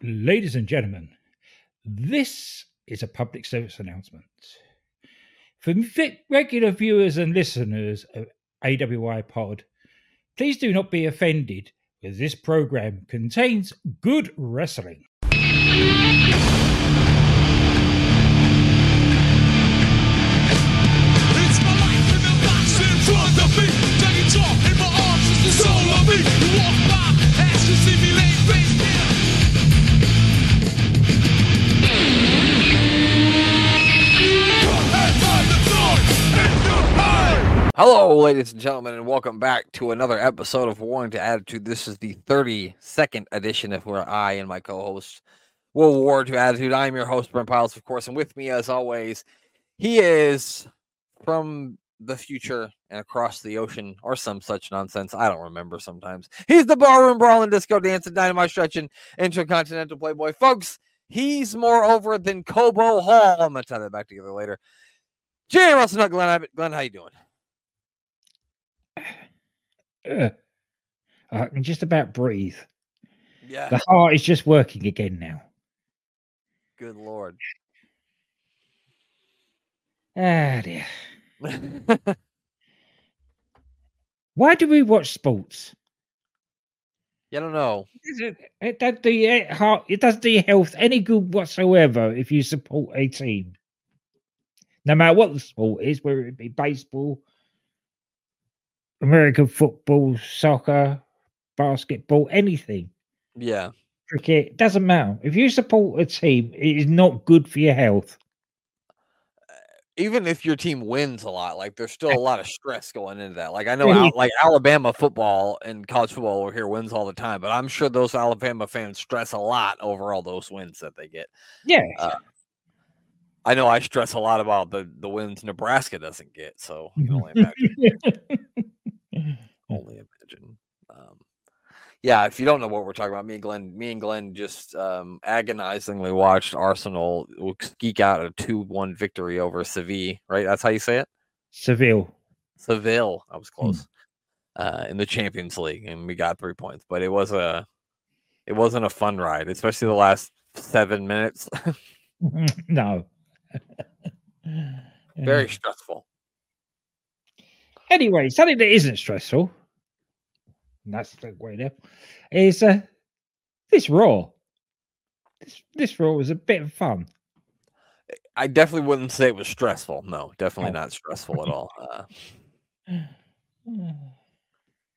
Ladies and gentlemen, this is a public service announcement. For regular viewers and listeners of AWI Pod, please do not be offended as this program contains good wrestling. It's my life in box in front of me. Hello, ladies and gentlemen, and welcome back to another episode of Waring to Attitude. This is the 32nd edition of where I and my co-host will war to Attitude. I'm your host, Brent Piles, of course, and with me, as always, he is from the future and across the ocean, or some such nonsense. I don't remember sometimes. He's the barroom brawling, disco dancing, dynamite stretching, intercontinental playboy. Folks, he's more over than Cobo Hall. I'm gonna tie that back together later. Jay Russell, Glenn. Glenn, how you doing? Uh, I can just about breathe. Yeah. The heart is just working again now. Good lord. Ah, dear. Why do we watch sports? I don't know. It, it, does the uh, heart, it does the health any good whatsoever if you support a team. No matter what the sport is, whether it be baseball, American football, soccer, basketball, anything, Yeah. cricket, doesn't matter. If you support a team, it is not good for your health. Even if your team wins a lot, like there's still a lot of stress going into that. Like I know, Al- like Alabama football and college football over here wins all the time, but I'm sure those Alabama fans stress a lot over all those wins that they get. Yeah. Uh, I know I stress a lot about the the wins Nebraska doesn't get, so you can only imagine. Um, yeah, if you don't know what we're talking about, me and Glenn, me and Glenn just um, agonizingly watched Arsenal geek out a two-one victory over Seville. Right, that's how you say it. Seville. Seville. I was Hmm. close. Uh, in the Champions League, and we got three points, but it was a, it wasn't a fun ride, especially the last seven minutes. no. Very stressful. Anyway, something that isn't stressful, and that's the way there, is uh, this Raw. This, this Raw was a bit of fun. I definitely wouldn't say it was stressful. No, definitely Oh. not stressful at all. Uh,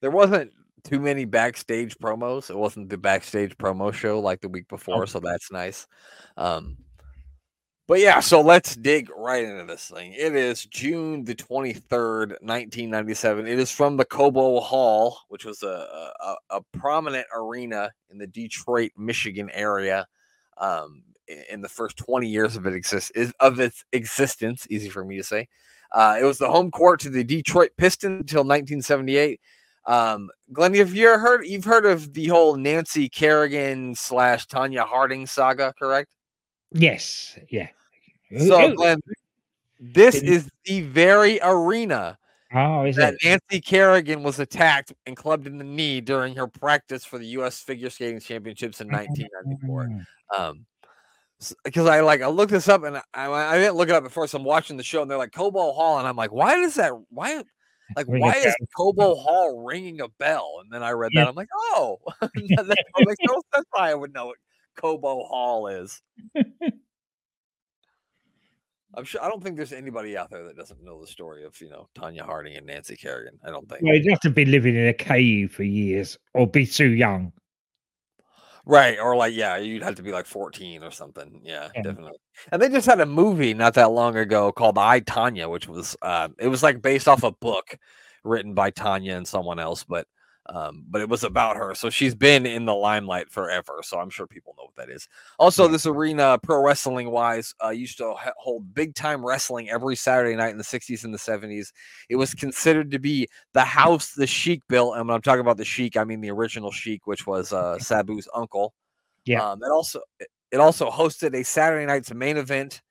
there wasn't too many backstage promos. It wasn't the backstage promo show like the week before, so that's nice. Um, but yeah, so let's dig right into this thing. It is June the 23rd, 1997. It is from the Cobo Hall, which was a, a, a- prominent arena in the Detroit, Michigan area. Um, in the first 20 years of it exist of its existence, easy for me to say. Uh, it was the home court to the Detroit Pistons until 1978. Um, Glenn, have you heard? You've heard of the whole Nancy Kerrigan slash Tonya Harding saga, correct? Yes, yeah. So, Glenn, this Didn't- is the very arena oh, is that it? Nancy Kerrigan was attacked and clubbed in the knee during her practice for the U.S. Figure Skating Championships in 1994. Mm, Um, because I like I looked this up and I, I didn't look it up before, so I'm watching the show and they're like Cobo Hall, and I'm like, why does that? Why? Like, Ring why is Cobo Hall ringing a bell? And then I read that, I'm like, oh, that makes no sense. Why I would know what Cobo Hall is. I'm sure I don't think there's anybody out there that doesn't know the story of you know Tonya Harding and Nancy Kerrigan. I don't think. Well, you'd have to be living in a cave for years or be too young. Right. Or like, yeah, you'd have to be like 14 or something. Yeah, Yeah. definitely. And they just had a movie not that long ago called I Tonya, which was uh it was like based off a book written by Tonya and someone else, but um, but it was about her. So she's been in the limelight forever. So I'm sure people know what that is. Also, this arena, pro wrestling wise, uh, used to hold big time wrestling every Saturday night in the 60s and the 70s. It was considered to be the house the Sheik built. And when I'm talking about the Sheik, I mean the original Sheik, which was uh, Sabu's uncle. Yeah. Um, it also it- also hosted a Saturday night's main event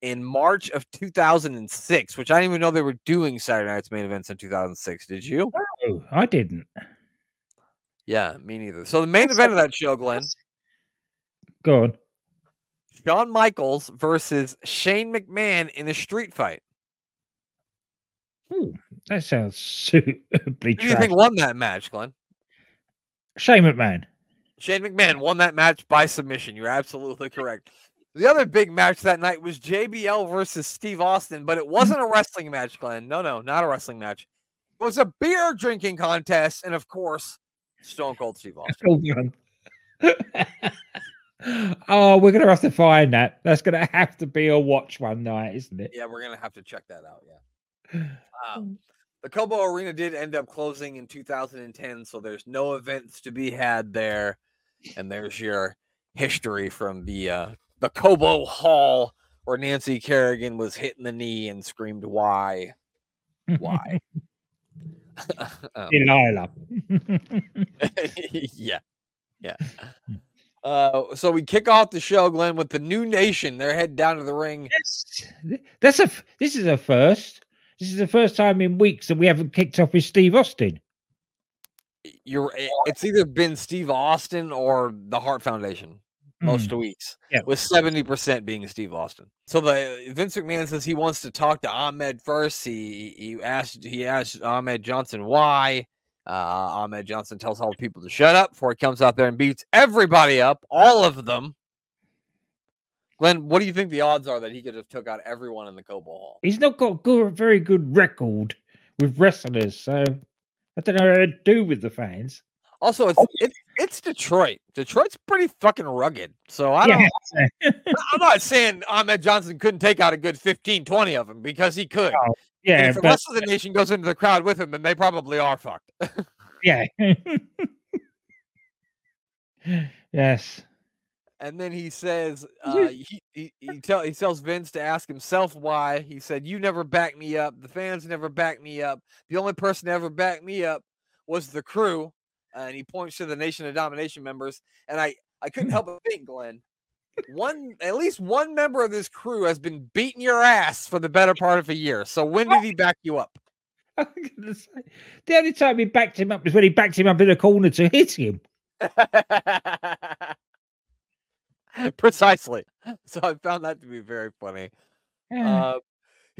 in March of 2006, which I didn't even know they were doing Saturday night's main events in 2006. Did you? Oh, I didn't. Yeah, me neither. So the main event of that show, Glenn, Go on. Shawn Michaels versus Shane McMahon in a street fight. Ooh, that sounds suitably Who do you think won that match, Glenn? Shane McMahon. Shane McMahon won that match by submission. You're absolutely correct. The other big match that night was JBL versus Steve Austin, but it wasn't a wrestling match, Glenn. No, no, not a wrestling match. It was a beer drinking contest, and of course, Stone Cold Steve Austin. Hold on. oh, we're gonna have to find that. That's gonna have to be a watch one night, isn't it? Yeah, we're gonna have to check that out. Yeah. Um, the Cobo Arena did end up closing in 2010, so there's no events to be had there. And there's your history from the uh, the Cobo Hall where Nancy Kerrigan was hit in the knee and screamed, "Why? Why?" Um, Ireland. yeah, yeah. Uh, so we kick off the show, Glenn, with the New Nation. They're heading down to the ring. Yes. That's a This is a first. This is the first time in weeks that we haven't kicked off with Steve Austin. You're. eh, It's either been Steve Austin or the Hart Foundation. Most weeks, Hmm. Yeah. with 70% being Steve Austin. So the Vince McMahon says he wants to talk to Ahmed first. He he asked he asked Ahmed Johnson why. Uh, Ahmed Johnson tells all the people to shut up before he comes out there and beats everybody up, all of them. Glenn, what do you think the odds are that he could have took out everyone in the Cobo Hall? He's not got good, very good record with wrestlers, so I don't know how to do with the fans. Also, it's it's, it's Detroit. Detroit's pretty fucking rugged. So I don't. Yeah. I'm not saying Ahmed Johnson couldn't take out a good 15, 20 of them because he could. And yeah, if the but rest of the nation goes into the crowd with him, then they probably are fucked. yeah. yes. And then he says, uh, he, he, he, tell, he tells Vince to ask himself why. He said, You never backed me up. The fans never backed me up. The only person that ever backed me up was the crew. And he points to the Nation of Domination members. And I, I couldn't help but think, Glenn, one at least one member of this crew has been beating your ass for the better part of a year. So when did he back you up? Say, the only time he backed him up was when he backed him up in a corner to hit him. Precisely. So I found that to be very funny. Yeah. Uh,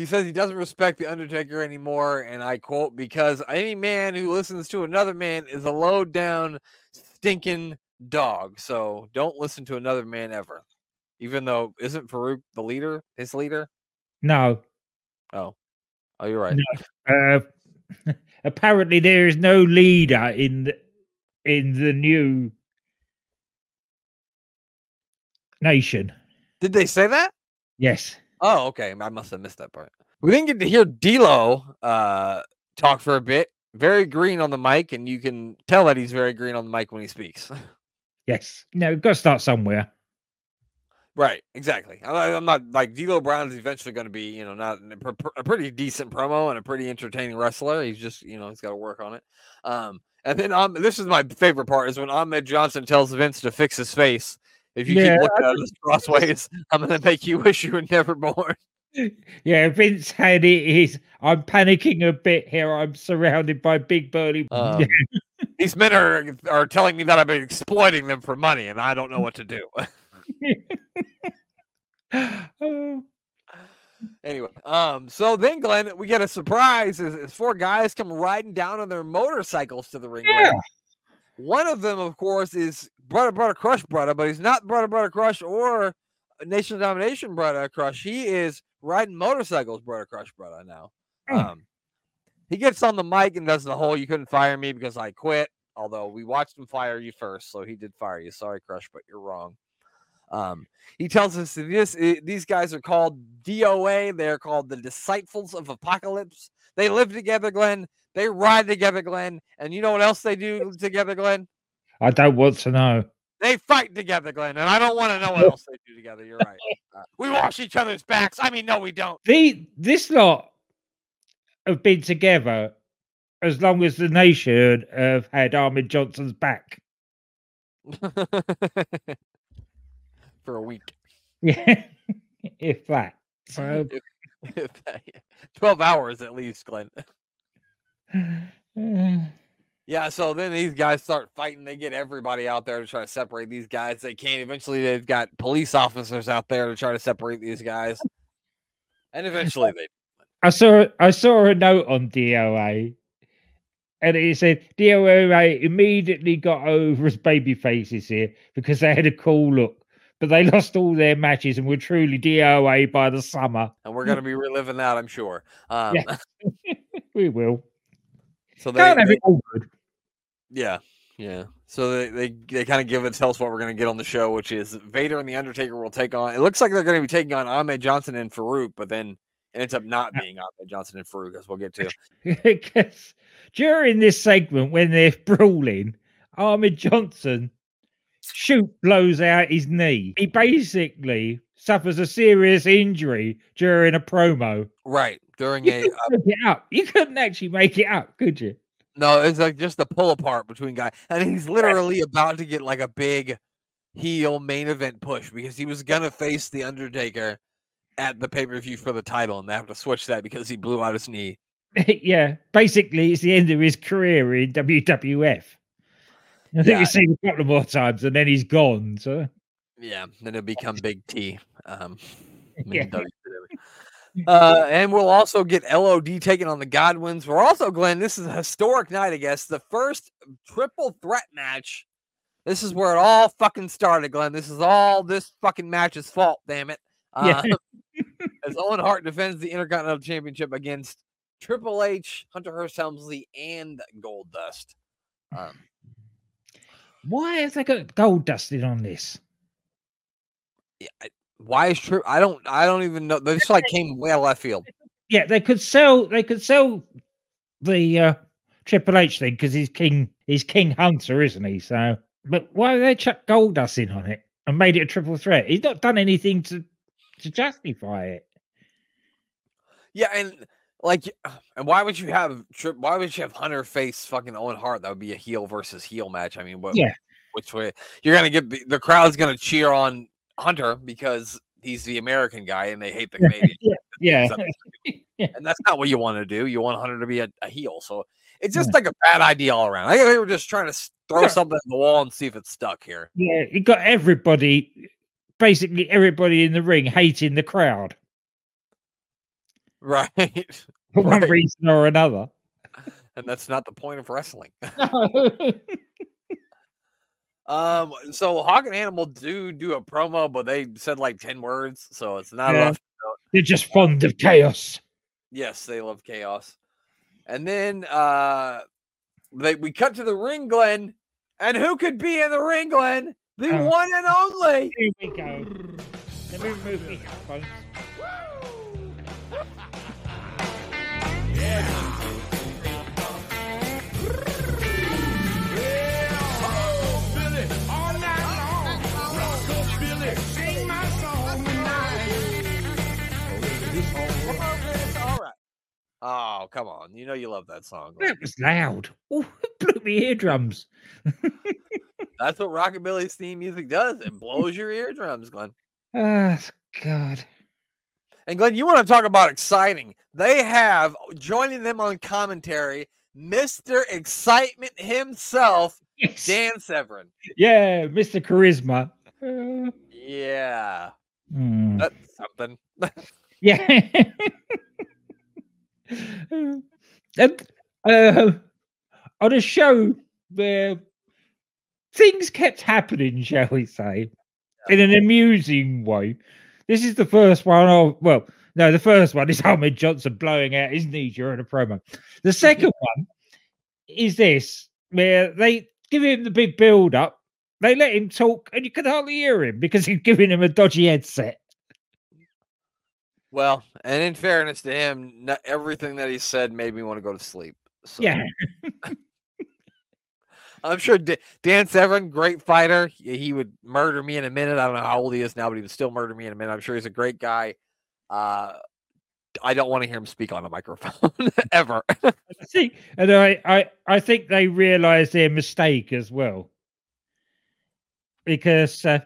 he says he doesn't respect the Undertaker anymore, and I quote, "Because any man who listens to another man is a low down, stinking dog. So don't listen to another man ever." Even though isn't Farouk the leader, his leader? no. Oh, oh, you're right. Uh, apparently, there is no leader in the, in the new nation. Did they say that? Yes. Oh, okay. I must have missed that part. We didn't get to hear D'Lo uh, talk for a bit. Very green on the mic, and you can tell that he's very green on the mic when he speaks. Yes. No, we've got to start somewhere. Right, exactly. I, I'm not like D'Lo Brown's eventually going to be, you know, not a, pr- pr- a pretty decent promo and a pretty entertaining wrestler. He's just, you know, he's got to work on it. Um, and then um, this is my favorite part is when Ahmed Johnson tells Vince to fix his face. If you Yeah, keep looking at us crossways, I'm going to make you wish you were never born. Yeah, Vince had it. He's, I'm panicking a bit here. I'm surrounded by big burly. Um, these men are are telling me that I've been exploiting them for money, and I don't know what to do. Oh, anyway, um, so then Glenn, we get a surprise as, as four guys come riding down on their motorcycles to the ring. Yeah. ring. One of them, of course, is Brother Brother Crush Brother, but he's not Brother Brother Crush or Nation Domination Brother Crush. He is riding motorcycles, Brother Crush Brother now. Hmm. Um, he gets on the mic and does the whole "You couldn't fire me because I quit." Although we watched him fire you first, so he did fire you. Sorry, Crush, but you're wrong. Um, he tells us that this these guys are called DOA. They're called the Disciples of Apocalypse. They live together, Glenn. They ride together, Glenn. And you know what else they do together, Glenn? I don't want to know. They fight together, Glenn. And I don't want to know what else they do together. You're right. Uh, we wash each other's backs. I mean, no, we don't. The this lot have been together as long as the nation have had Ahmed Johnson's back. For a week. Yeah, if that. So, Twelve hours at least, Glenn. Yeah, so then these guys start fighting. They get everybody out there to try to separate these guys. They can't. Eventually, they've got police officers out there to try to separate these guys. And eventually, they I saw I saw a note on DOA, and it said DOA immediately got over as baby faces here because they had a cool look, but they lost all their matches and were truly DOA by the summer. and we're gonna be reliving that, I'm sure. Um, Yeah. We will. So they, Can't have it all good. Yeah, yeah. So they they, they kind of give it tell us what we're gonna get on the show, which is Vader and the Undertaker will take on. It looks like they're gonna be taking on Ahmed Johnson and Farouk, but then it ends up not being Ahmed Johnson and Farouk, as we'll get to. because during this segment, when they're brawling, Ahmed Johnson shoot blows out his knee. He basically suffers a serious injury during a promo. Right during You a couldn't uh, make it up. You couldn't actually make it up, could you? No, it's like just a pull apart between guys, and he's literally about to get like a big heel main event push because he was gonna face the Undertaker at the pay per view for the title, and they have to switch that because he blew out his knee. yeah, basically, it's the end of his career in WWF. I think Yeah. you've seen a couple more times, and then he's gone. So Yeah, then it'll become Big T. Um, Yeah. Uh, and we'll also get LOD taking on the Godwins. We're also, Glenn, this is a historic night, I guess. The first triple threat match. This is where it all fucking started, Glenn. This is all this fucking match's fault, damn it. Yeah. Uh, as Owen Hart defends the Intercontinental Championship against Triple H, Hunter Hearst Helmsley, and Gold Dust. Um, why has they got gold dusted on this? yeah, I- why is Tri- I don't I don't even know. This like came way out of left field. Yeah, they could sell. They could sell the uh, Triple H thing because he's King. He's King Hunter, isn't he? So, but why they chuck gold dust in on it and made it a triple threat? He's not done anything to to justify it. Yeah, and like, and why would you have Trip? Why would you have Hunter face fucking Owen Hart? That would be a heel versus heel match. I mean, what? Yeah. Which way you're gonna get? the- The crowd's gonna cheer on Hunter because he's the American guy and they hate the Canadian. Yeah, and that's not what you want to do. You want Hunter to be a, a heel. So it's just like a bad idea all around. I think they were just trying to throw Yeah. something at the wall and see if it stuck here. yeah. He got everybody, basically everybody in the ring hating the crowd Right. for one Right. reason or another. and that's not the point of wrestling. No. Um, so Hawk and Animal do do a promo, but they said like 10 words, so it's not Yeah. enough. They're just fond of chaos. Yes, they love chaos. And then uh they we cut to the ring, Glenn. And who could be in the ring, Glenn? The Oh. one and only. Here we go. Let me remove my headphones. Oh, come on. You know you love that song. That was loud. Oh, it blew me eardrums. That's what Rockabilly's theme music does. It blows your eardrums, Glenn. Ah, God. And Glenn, you want to talk about exciting? They have joining them on commentary, Mr. Excitement himself, Yes. Dan Severn. Yeah, Mr. Charisma. Uh, Yeah, hmm. that's something. Yeah. And uh, on a show where things kept happening, shall we say, in an amusing way. This is the first one. Oh, well, no, the first one is Ahmed Johnson blowing out his knee during a promo. The second one is this, where they give him the big build up, they let him talk, and you can hardly hear him because he's giving him a dodgy headset. Well, and in fairness to him, not everything that he said made me want to go to sleep. So Yeah. I'm sure Da- Dan Severn, great fighter. He he would murder me in a minute. I don't know how old he is now, but he would still murder me in a minute. I'm sure he's a great guy. Uh, I don't want to hear him speak on a microphone ever. I think, and I, I, I think they realised their mistake as well, because uh,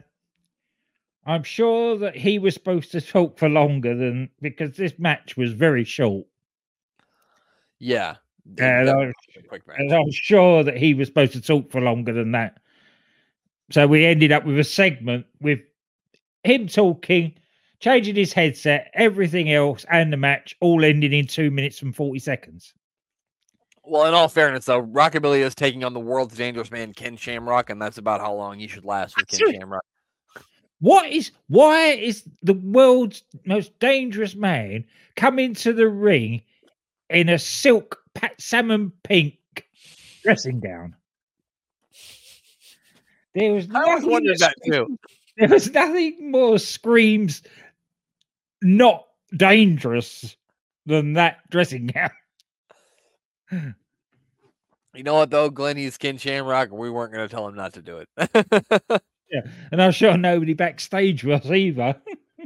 I'm sure that he was supposed to talk for longer than because this match was very short. Yeah, And I- was a quick match. And I'm sure that he was supposed to talk for longer than that. So we ended up with a segment with him talking, changing his headset, everything else, and the match all ending in two minutes and 40 seconds. Well, in all fairness, though, Rockabilly is taking on the world's dangerous man, Ken Shamrock, and that's about how long he should last with Ken. Shamrock. What is why is the world's most dangerous man coming to the ring in a silk pa- salmon pink dressing gown? There was I always nothing wondered that too. There was nothing more screams not dangerous than that dressing gown. You know what though, Glenn? He's Ken Shamrock, we weren't going to tell him not to do it. Yeah, and I'm sure nobody backstage was either.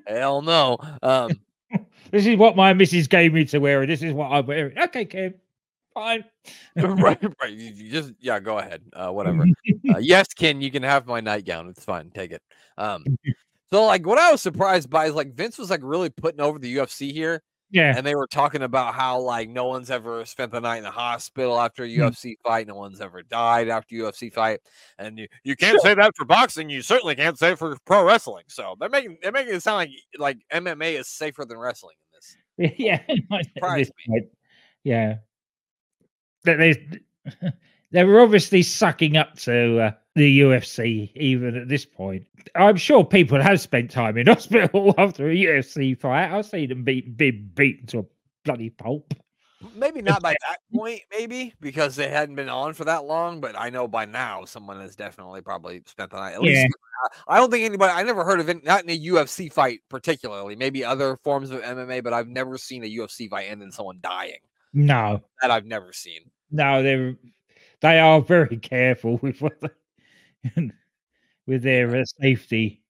Hell no. Um, This is what my missus gave me to wear, and this is what I'm wearing. Okay, Kim, fine. right, right. You, you just yeah, go ahead. Uh, whatever. Uh, yes, Ken, you can have my nightgown. It's fine. Take it. Um, so like, what I was surprised by is like Vince was like really putting over the UFC here, yeah, and they were talking about how like no one's ever spent the night in the hospital after a. Hmm. UFC fight, no one's ever died after a UFC fight, and you, you can't say that for boxing, you certainly can't say for pro wrestling. So they're making they're making it sound like like MMA is safer than wrestling in this. yeah. this point, Yeah. That They, they were obviously sucking up to uh, the UFC even at this point. I'm sure people have spent time in hospital after a UFC fight. I've seen them beat, be beaten to a bloody pulp. Maybe not by that point, maybe because they hadn't been on for that long. But I know by now someone has definitely probably spent the night. At Yeah. least I don't think anybody. I never heard of it. Not in a UFC fight, particularly. Maybe other forms of MMA, but I've never seen a UFC fight end in someone dying. No, That I've never seen. no, they're they are very careful with what they, with their uh, safety.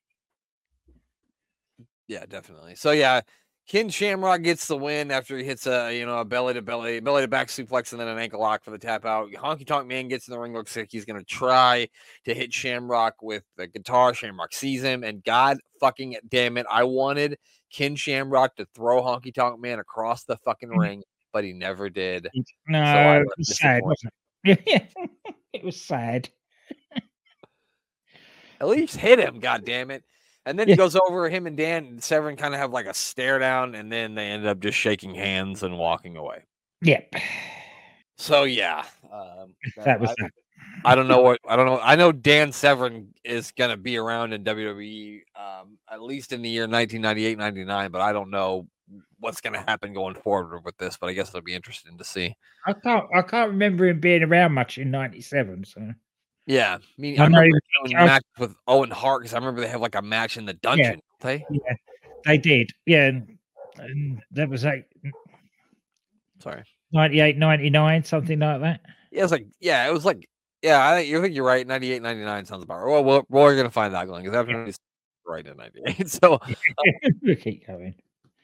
Yeah, definitely. So yeah, Ken Shamrock gets the win after he hits a you know a belly to belly, belly to back suplex, and then an ankle lock for the tap out. Honky Tonk Man gets in the ring. Looks like he's gonna try to hit Shamrock with the guitar. Shamrock sees him, and God fucking damn it, I wanted Ken Shamrock to throw Honky Tonk Man across the fucking Mhm. ring, but he never did. No, I it was was sad? Yeah, it was sad. At least hit him, god damn it. And then Yeah. he goes over him and Dan and Severn kind of have like a stare down, and then they end up just shaking hands and walking away. Yep, So yeah, um, that was I, sad. I don't know what I don't know. I know Dan Severn is gonna be around in WWE um, at least in the year 1998, 99, but I don't know what's gonna happen going forward with this. But I guess it'll be interesting to see. I can't. I can't remember him being around much in '97. So Yeah, I mean, I I remember he I- match with Owen Hart because I remember they have like a match in the dungeon. don't They yeah, they did. Yeah, and, and that was like sorry. 98, 99, something like that. Yeah, it's like yeah, it was like yeah. I think you think you're right. 98, 99 sounds about right. Well, well, we're gonna find out, Glenn, because after he's right in 98. So we'll keep going.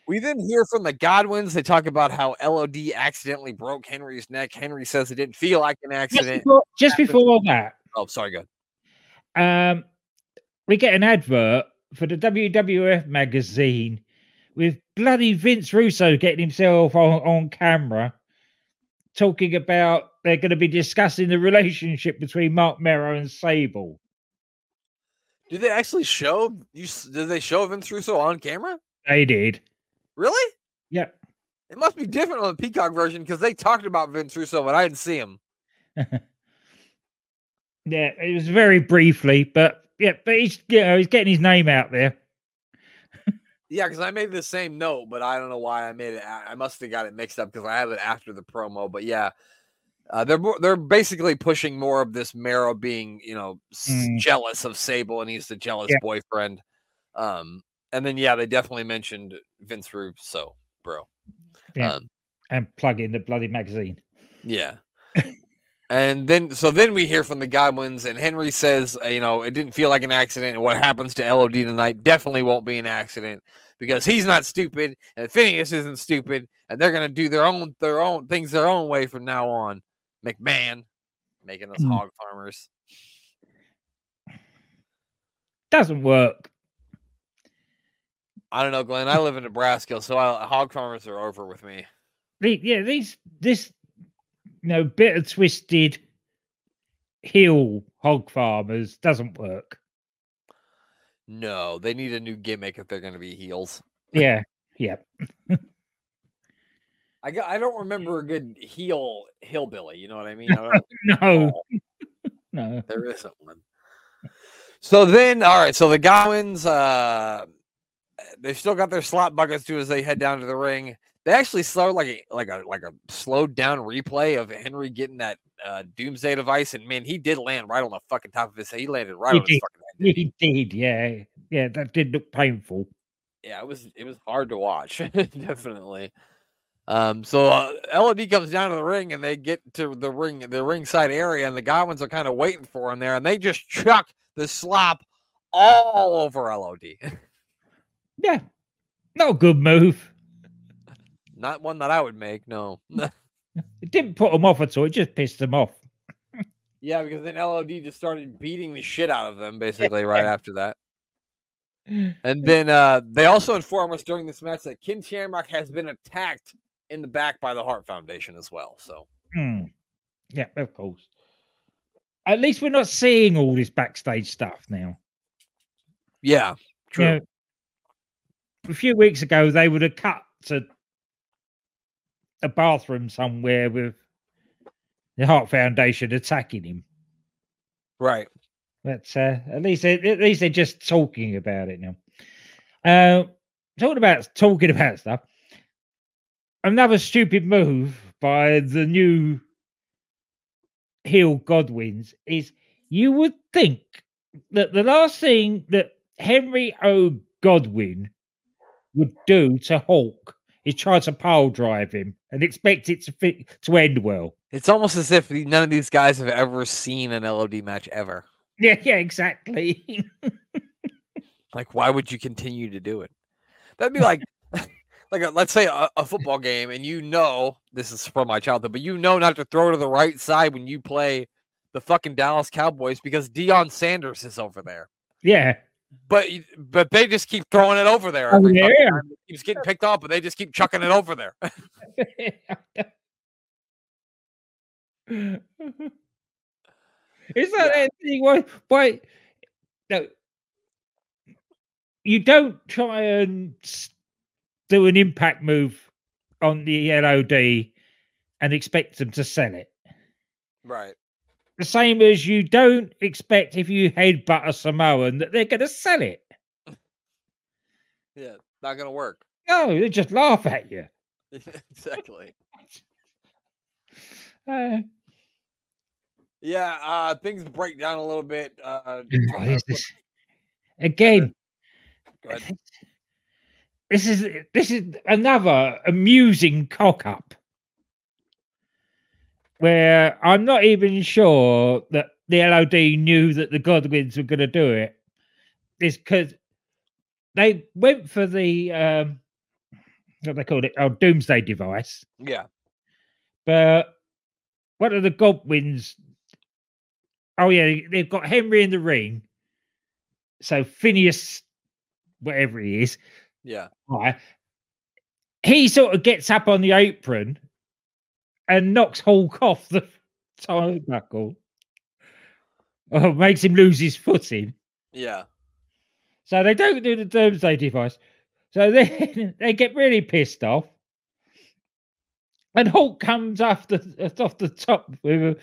We then hear from the Godwins. They talk about how LOD accidentally broke Henry's neck. Henry says it didn't feel like an Just accident. before, just before that, Oh, sorry, good. um, we get an advert for the WWF magazine with bloody Vince Russo getting himself on, on camera talking about they're going to be discussing the relationship between Marc Mero and Sable. Did they actually show you? Did they show Vince Russo on camera? They did. Really? Yep. It must be different on the Peacock version because they talked about Vince Russo, but I didn't see him. Yeah, it was very briefly, but yeah, but he's you know he's getting his name out there. Yeah, because I made the same note, but I don't know why I made it. I must have got it mixed up because I have it after the promo. But yeah, uh, they're more, they're basically pushing more of this Mero being you know Mm. jealous of Sable and he's the jealous Yeah. boyfriend. Um, and then yeah, they definitely mentioned Vince Russo, bro. Yeah. Um, and plug in the bloody magazine. Yeah. and then so then we hear from the Godwins, and Henry says, uh, you know, it didn't feel like an accident. And what happens to LOD tonight definitely won't be an accident because he's not stupid, and Phineas isn't stupid, and they're gonna do their own their own things their own way from now on. McMahon making us Mm. hog farmers. Doesn't work. I don't know, Glenn. I live in Nebraska, so I, hog farmers are over with me. Yeah, these this you know, bit of twisted heel hog farmers doesn't work. No, they need a new gimmick if they're going to be heels. Yeah, yeah. I got, I don't remember a good heel hillbilly. You know what I mean? I No, no. there isn't one. So then, all right. So the Godwins, uh, they've still got their slot buckets too as they head down to the ring. They actually slow like a like a like a slowed down replay of Henry getting that uh, doomsday device, and man, he did land right on the fucking top of his head. He landed right He on his fucking head. he? He did, yeah, yeah. That did look painful. yeah, it was it was hard to watch, definitely. Um, so uh, LOD comes down to the ring and they get to the ring, the ringside area, and the Godwins are kind of waiting for him there, and they just chuck the slop all over LOD. Yeah, not a good move. Not one that I would make, no. It didn't put them off at all. It just pissed them off. yeah, because then LOD just started beating the shit out of them basically right after that. And then uh, they also inform us during this match that Ken Shamrock has been attacked in the back by the Hart Foundation as well. So Hmm. Yeah, of course. At least we're not seeing all this backstage stuff now. yeah, You true. know, a few weeks ago, they would have cut to a bathroom somewhere with the Hart Foundation attacking him. Right. But uh, at least they, at least they're just talking about it now. Uh, talking about talking about stuff. Another stupid move by the new heel Godwins is you would think that the last thing that Henry O. Godwin would do to Hawk is try to pile drive him and expect it to fit, to end well. It's almost as if none of these guys have ever seen an LOD match ever. Yeah, yeah, exactly. Like, why would you continue to do it? That'd be like, like a, let's say a, a football game, and you know this is from my childhood, but you know not to throw to the right side when you play the fucking Dallas Cowboys because Deion Sanders is over there. yeah. But but they just keep throwing it over there. Oh, every yeah. time. It keeps getting picked off, but they just keep chucking it over there. Is that that thing? Why? Why? No. You don't try and do an impact move on the LOD and expect them to sell it. right. The same as you don't expect if you headbutt a Samoan that they're going to sell it. Yeah. Not gonna work. No, they just laugh at you. exactly. Uh, Yeah. Uh, things break down a little bit. Uh, oh, uh, this again, go ahead. this is this is another amusing cock up where I'm not even sure that the LOD knew that the Godwins were going to do it. It's because they went for the um, what they called it, oh, doomsday device, Yeah. but one of the Godwins, oh yeah, they've got Henry in the ring, so Phineas, whatever he is, Yeah. right, he sort of gets up on the apron and knocks Hawk off the turnbuckle. Or makes him lose his footing. Yeah. So they don't do the doomsday device. So then they get really pissed off. And Hulk comes off the off the top with a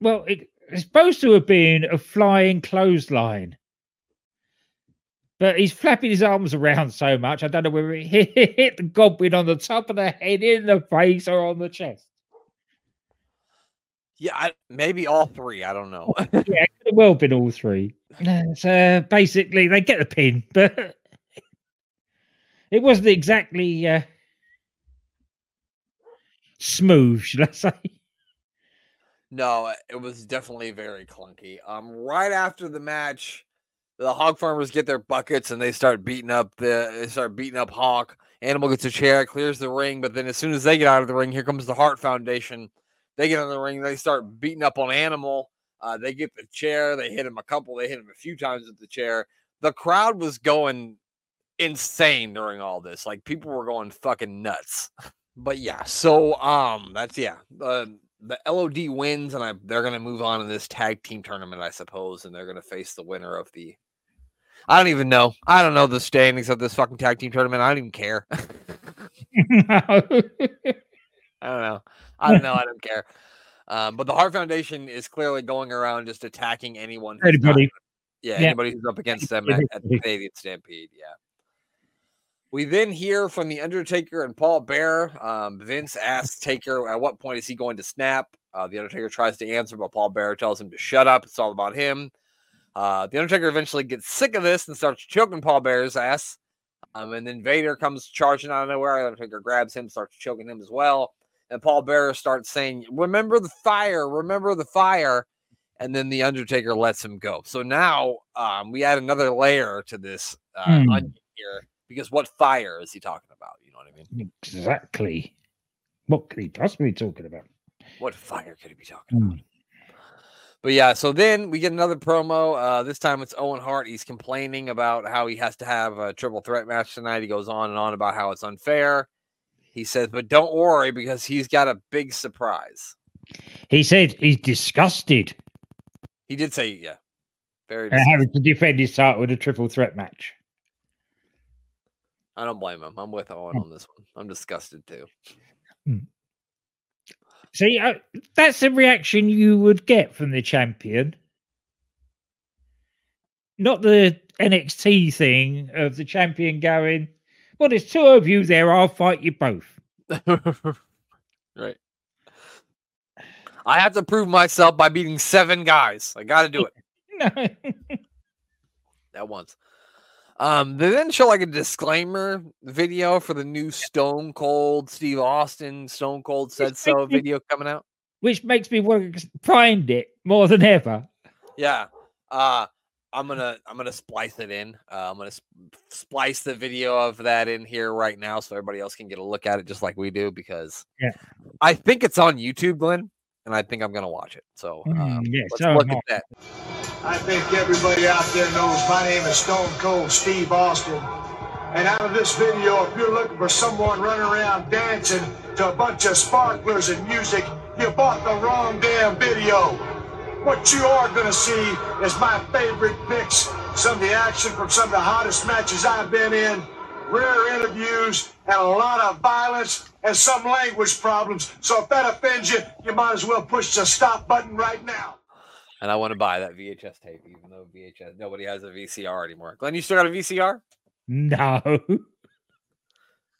well, it, it's supposed to have been a flying clothesline. But he's flapping his arms around so much, I don't know whether it hit, hit the goblin on the top of the head, in the face, or on the chest. Yeah. I, maybe all three. I don't know. Yeah, it could have well been all three. Uh, So basically, they get the pin, but it wasn't exactly uh, smooth, should I say? No, it was definitely very clunky. Um, right after the match, the hog farmers get their buckets and they start beating up the they start beating up Hawk. Animal gets a chair, clears the ring, but then as soon as they get out of the ring, here comes the Hart Foundation. They get in the ring, they start beating up on Animal. Uh, they get the chair, they hit him a couple, they hit him a few times with the chair. The crowd was going insane during all this. Like people were going fucking nuts. but yeah, so um, that's yeah. Uh, the LOD wins, and I they're gonna move on in this tag team tournament, I suppose, and they're gonna face the winner of the. I don't even know. I don't know the standings of this fucking tag team tournament. I don't even care. I don't know. I don't know. I don't care. Um, but the Hart Foundation is clearly going around just attacking anyone. who's not- Anybody. yeah, Yeah. anybody who's up against them at, at the Canadian Stampede. Yeah. We then hear from the Undertaker and Paul Bearer. Um, Vince asks Taker at what point is he going to snap. Uh, the Undertaker tries to answer, but Paul Bearer tells him to shut up. It's all about him. Uh, the Undertaker eventually gets sick of this and starts choking Paul Bearer's ass. Um, and then Vader comes charging out of nowhere. The Undertaker grabs him, starts choking him as well. And Paul Bearer starts saying, "Remember the fire! Remember the fire!" And then the Undertaker lets him go. So now um, we add another layer to this uh, Hmm. onion here because what fire is he talking about? You know what I mean? exactly. What could he possibly be talking about? What fire could he be talking about? Hmm. But yeah, so then we get another promo. Uh, this time it's Owen Hart. He's complaining about how he has to have a triple threat match tonight. He goes on and on about how it's unfair. He says, but don't worry because he's got a big surprise. He said he's disgusted He did say, yeah, very. disgusting. having to defend his title with a triple threat match. I don't blame him. I'm with Owen Hmm. on this one. I'm disgusted too. See, uh, that's the reaction you would get from the champion. Not the NXT thing of the champion going, well, there's two of you there, I'll fight you both. right. I have to prove myself by beating seven guys. I got to do it. No. at once. Um, they then show like a disclaimer video for the new Stone Cold Steve Austin Stone Cold said so video coming out. Which makes me want to find it more than ever. Yeah. Uh I'm gonna I'm gonna splice it in. Uh, I'm gonna sp- splice the video of that in here right now so everybody else can get a look at it just like we do because Yeah. I think it's on YouTube, Glenn, and I think I'm gonna watch it. So um, Mm, yeah, let's so look at that. I think everybody out there knows my name is Stone Cold Steve Austin. And out of this video, if you're looking for someone running around dancing to a bunch of sparklers and music, you bought the wrong damn video. What you are going to see is my favorite picks, some of the action from some of the hottest matches I've been in, rare interviews, and a lot of violence and some language problems. So if that offends you, you might as well push the stop button right now. And I want to buy that VHS tape, even though VHS nobody has a VCR anymore. Glenn, you still got a VCR? No.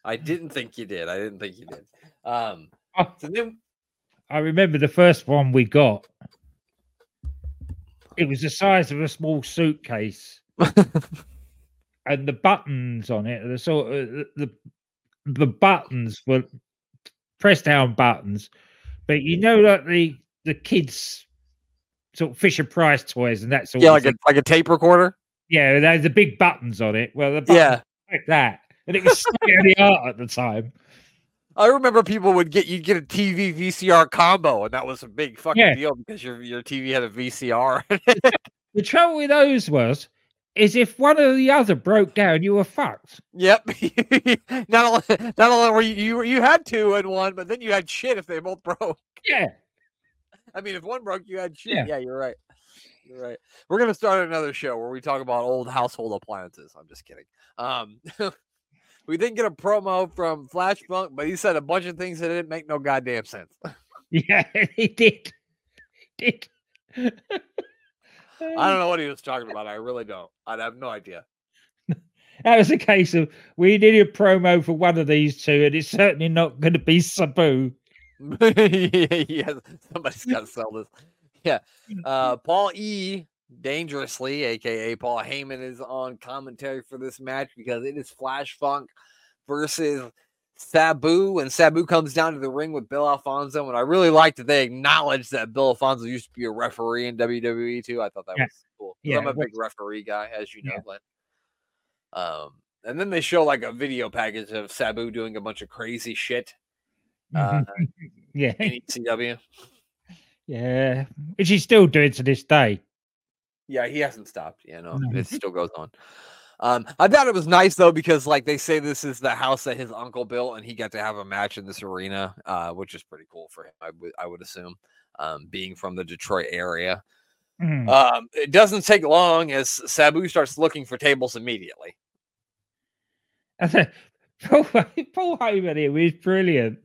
I didn't think you did. I didn't think you did. Um, Oh, so then, I remember the first one we got. It was the size of a small suitcase, and the buttons on it, the sort of the the, buttons were press down buttons, but you know, like the the kids sort of Fisher Price toys and that sort yeah, of like a like a tape recorder. yeah, they had the big buttons on it. Well, the buttons Yeah, like that, and it was state of the art at the time. I remember people would get you'd get a TV VCR combo, and that was a big fucking Yeah. deal because your your TV had a VCR. The trouble with those was, is if one or the other broke down, you were fucked. yep. not only not only were you, you you had two and one, but then you had shit if they both broke. Yeah. I mean, if one broke, you had shit. Yeah. Yeah, you're right. You're right. We're gonna start another show where we talk about old household appliances. I'm just kidding. Um, we didn't get a promo from Flash Funk, but he said a bunch of things that didn't make no goddamn sense. Yeah, he did. He did. I don't know what he was talking about. I really don't. I have no idea. That was a case of we need a promo for one of these two, and it's certainly not going to be Sabu. yeah, somebody's got to sell this. Yeah. Uh, Paul E. Dangerously, aka Paul Heyman, is on commentary for this match because it is Flash Funk versus Sabu, and Sabu comes down to the ring with Bill Alfonso. And I really like that they acknowledge that Bill Alfonso used to be a referee in WWE too. I thought that Yeah. was cool. Yeah, I'm a big referee guy, as you know, Yeah. Glenn. Um, and then they show like a video package of Sabu doing a bunch of crazy shit uh, yeah, in ECW. yeah, which he's still doing to this day. Yeah, he hasn't stopped. Yeah, no, No. it still goes on. Um, I thought it was nice though because like they say this is the house that his uncle built, and he got to have a match in this arena, uh, which is pretty cool for him. I would I would assume, um, being from the Detroit area. Mm. Um, it doesn't take long as Sabu starts looking for tables immediately. Paul, Paul Heyman here is brilliant.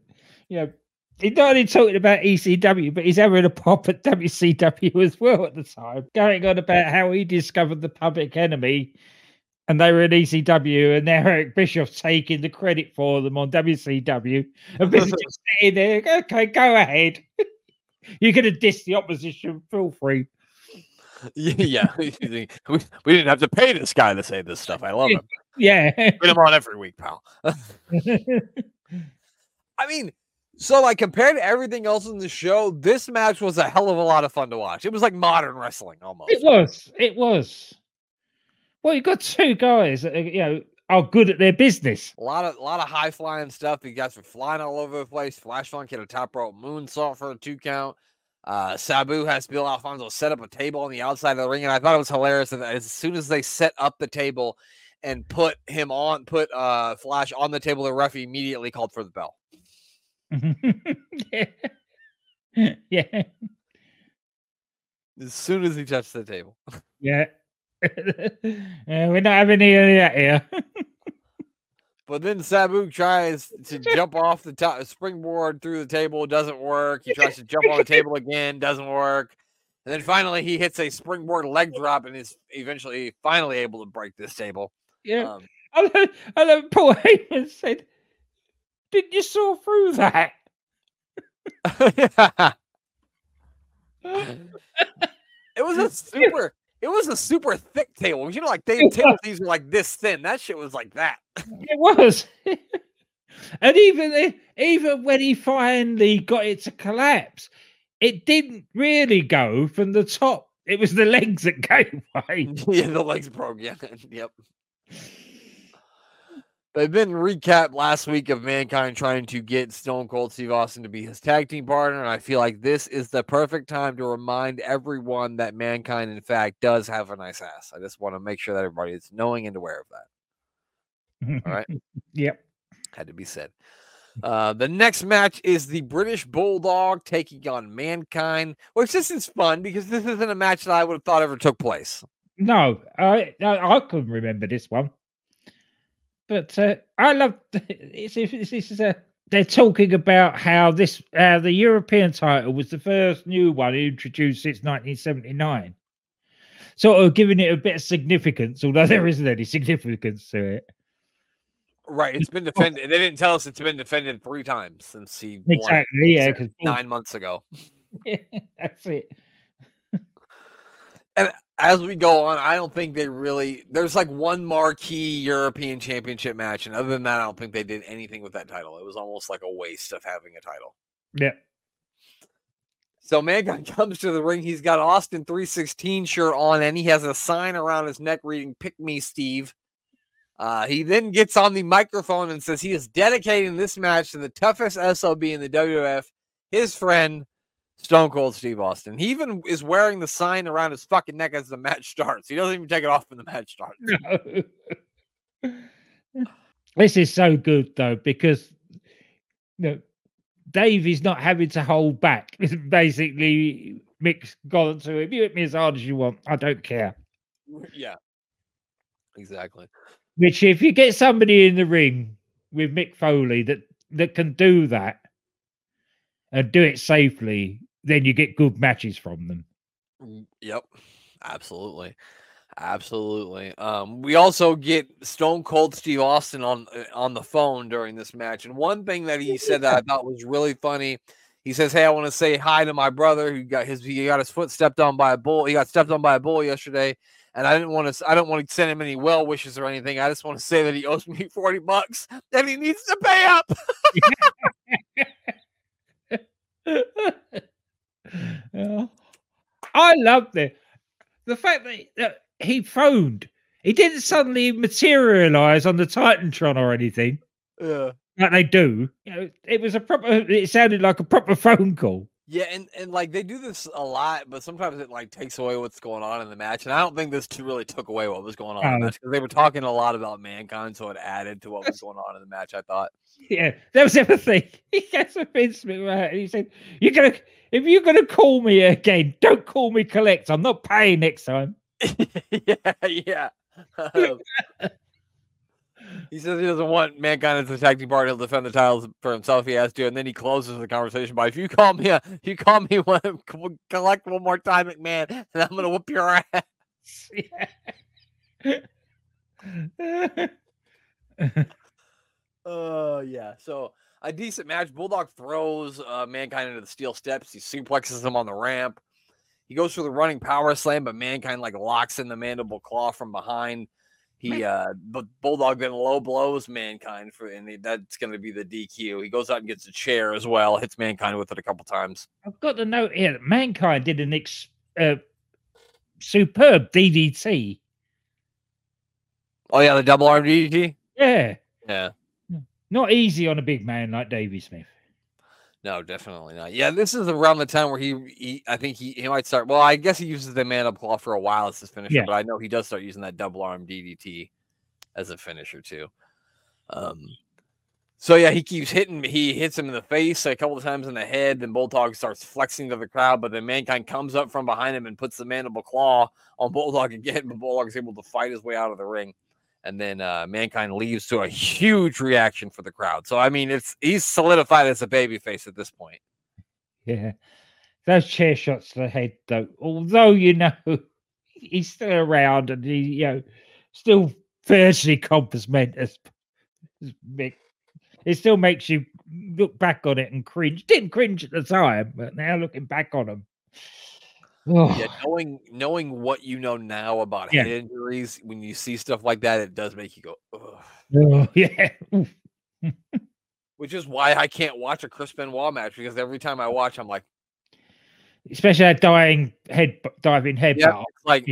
You know, he's not only talking about ECW, but he's having a pop at WCW as well at the time, going on about how he discovered the public enemy and they were in ECW and now Eric Bischoff's taking the credit for them on WCW. And Bischoff's just sitting there, okay, go ahead. You're going to diss the opposition, feel free. yeah, we, we didn't have to pay this guy to say this stuff. I love him. Yeah. Put him on every week, pal. I mean, so like compared to everything else in the show, this match was a hell of a lot of fun to watch. It was like modern wrestling almost. It was. It was. Well, you've got two guys that are, you know are good at their business. A lot of a lot of high flying stuff. You guys were flying all over the place. Flash Funk hit a top rope moonsault for a two count. Uh, Sabu has Bill Alfonso set up a table on the outside of the ring, and I thought it was hilarious that as soon as they set up the table and put him on, put uh Flash on the table, the ref immediately called for the bell. yeah. yeah. As soon as he touched the table. Yeah. We're not having any of that here. But then Sabu tries to jump off the top springboard through the table, doesn't work. He tries to jump on the table again, doesn't work. And then finally he hits a springboard leg drop and is eventually finally able to break this table. yeah. Um, I love, I love Paul Heyman said, Didn't you saw through that? it was a super it was a super thick table. You know, like they tables these were like this thin. That shit was like that. It was. and even even when he finally got it to collapse, it didn't really go from the top. It was the legs that gave way. yeah, the legs broke. Yeah, yep. They've been recapped last week of Mankind trying to get Stone Cold Steve Austin to be his tag team partner. And I feel like this is the perfect time to remind everyone that Mankind, in fact, does have a nice ass. I just want to make sure that everybody is knowing and aware of that. All right. Yep. Had to be said. Uh, the next match is the British Bulldog taking on Mankind, which this is fun because this isn't a match that I would have thought ever took place. No, I I, I couldn't remember this one. But uh, I love it's, it's, this is a they're talking about how this uh, the European title was the first new one introduced since 1979. Sort of giving it a bit of significance, although there isn't any significance to it. Right. It's been defended. They didn't tell us it's been defended three times since he Exactly, yeah, because nine months ago. that's it. As we go on, I don't think they really. There's like one marquee European Championship match, and other than that, I don't think they did anything with that title. It was almost like a waste of having a title. Yeah. So Mankind comes to the ring. He's got Austin 316 shirt on, and he has a sign around his neck reading "Pick Me, Steve." Uh, he then gets on the microphone and says he is dedicating this match to the toughest SOB in the WWF, his friend Stone Cold Steve Austin. He even is wearing the sign around his fucking neck as the match starts. He doesn't even take it off when the match starts. No. this is so good though because you know, Dave is not having to hold back. It's basically Mick's gone to him. You hit me as hard as you want. I don't care. yeah, exactly. Which, if you get somebody in the ring with Mick Foley that that can do that and do it safely, then you get good matches from them. Mm, Yep, absolutely, absolutely. Um, we also get Stone Cold Steve Austin on uh, on the phone during this match, and one thing that he said that I thought was really funny. He says, "Hey, I want to say hi to my brother who got his he got his foot stepped on by a bull. He got stepped on by a bull yesterday, and I didn't want to I don't want to send him any well wishes or anything. I just want to say that he owes me forty bucks and he needs to pay up." Yeah. I love the the fact that, that he phoned. He didn't suddenly materialize on the Titantron or anything yeah. like they do. You know, it was a proper. It sounded like a proper phone call. Yeah, and, and like they do this a lot, but sometimes it like takes away what's going on in the match. And I don't think this really took away what was going on in the Oh. match because they were talking a lot about mankind, so it added to what was going on in the match. I thought. Yeah, that was the other thing. He gets a Vince McMahon and he said, You're gonna if you're gonna call me again, don't call me collect. I'm not paying next time. yeah, yeah. Um, he says he doesn't want mankind as a tag team partner. He'll defend the titles for himself. He has to, and then he closes the conversation by, "If you call me, a, you call me one, collect one more time, McMahon, and I'm gonna whoop your ass." Yeah. Oh yeah. So a decent match. Bulldog throws uh, mankind into the steel steps. He suplexes him on the ramp. He goes for the running power slam, but mankind like locks in the mandible claw from behind. He uh but Bulldog then low blows mankind for and he- that's gonna be the DQ. He goes out and gets a chair as well, hits mankind with it a couple times. I've got the note here that mankind did an ex- uh, superb DDT. Oh yeah, the double arm DDT? Yeah. Yeah. Not easy on a big man like Davey Smith. No, definitely not. Yeah, this is around the time where he, he I think he, he might start. Well, I guess he uses the mandible claw for a while as his finisher, Yeah. but I know he does start using that double arm DDT as a finisher too. Um, so yeah, he keeps hitting. He hits him in the face a couple of times in the head. Then Bulldog starts flexing to the crowd, but then Mankind comes up from behind him and puts the mandible claw on Bulldog again. But Bulldog is able to fight his way out of the ring. And then uh, Mankind leaves to a huge reaction for the crowd. So I mean, it's he's solidified as a babyface at this point. Yeah. Those chair shots to the head, though, although you know he's still around and he, you know, still virtually compos mentis. It still makes you look back on it and cringe. Didn't cringe at the time, but now looking back on them. Oh, yeah, knowing knowing what you know now about Yeah. head injuries, when you see stuff like that, it does make you go, Ugh. oh, yeah. Which is why I can't watch a Chris Benoit match because every time I watch, I'm like, Especially that dying head diving head yeah, like.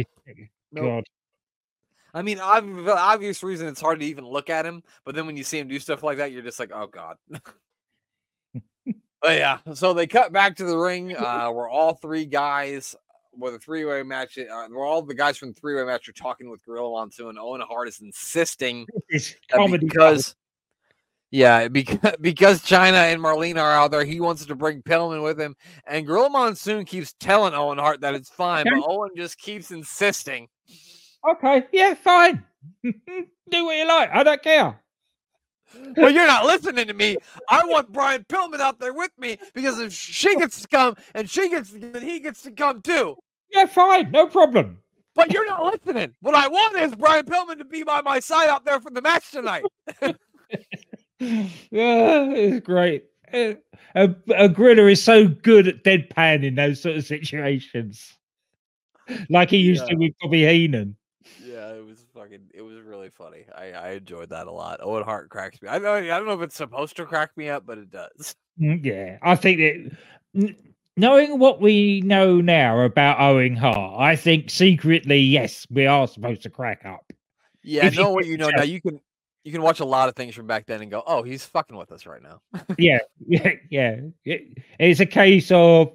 God. I mean, obvious reason it's hard to even look at him, but then when you see him do stuff like that, you're just like, oh god. but yeah, so they cut back to the ring. Uh, where all three guys, where the three way match, uh, where all the guys from the three way match are talking with Gorilla Monsoon. Owen Hart is insisting It's comedy because yeah, because because Chyna and Marlena are out there, he wants to bring Pillman with him, and Gorilla Monsoon keeps telling Owen Hart that it's fine, but Owen just keeps insisting. Okay, yeah, fine. Do what you like. I don't care. Well, you're not listening to me. I want Brian Pillman out there with me because if she gets to come and she gets to, then he gets to come too. Yeah, fine. No problem. But you're not listening. What I want is Brian Pillman to be by my side out there for the match tonight. yeah, it's great. Uh, A, a Gorilla is so good at deadpan in those sort of situations, like he used to with Bobby Heenan. Yeah, it was fucking. It was really funny. I, I enjoyed that a lot. Owen Hart cracks me. I know. I don't know if it's supposed to crack me up, but it does. Mm, Yeah, I think that knowing what we know now about Owen Hart, I think secretly, yes, we are supposed to crack up. Yeah, If you know what you know now. You can you can watch a lot of things from back then and go, oh, he's fucking with us right now. yeah, yeah, yeah. It- it's a case of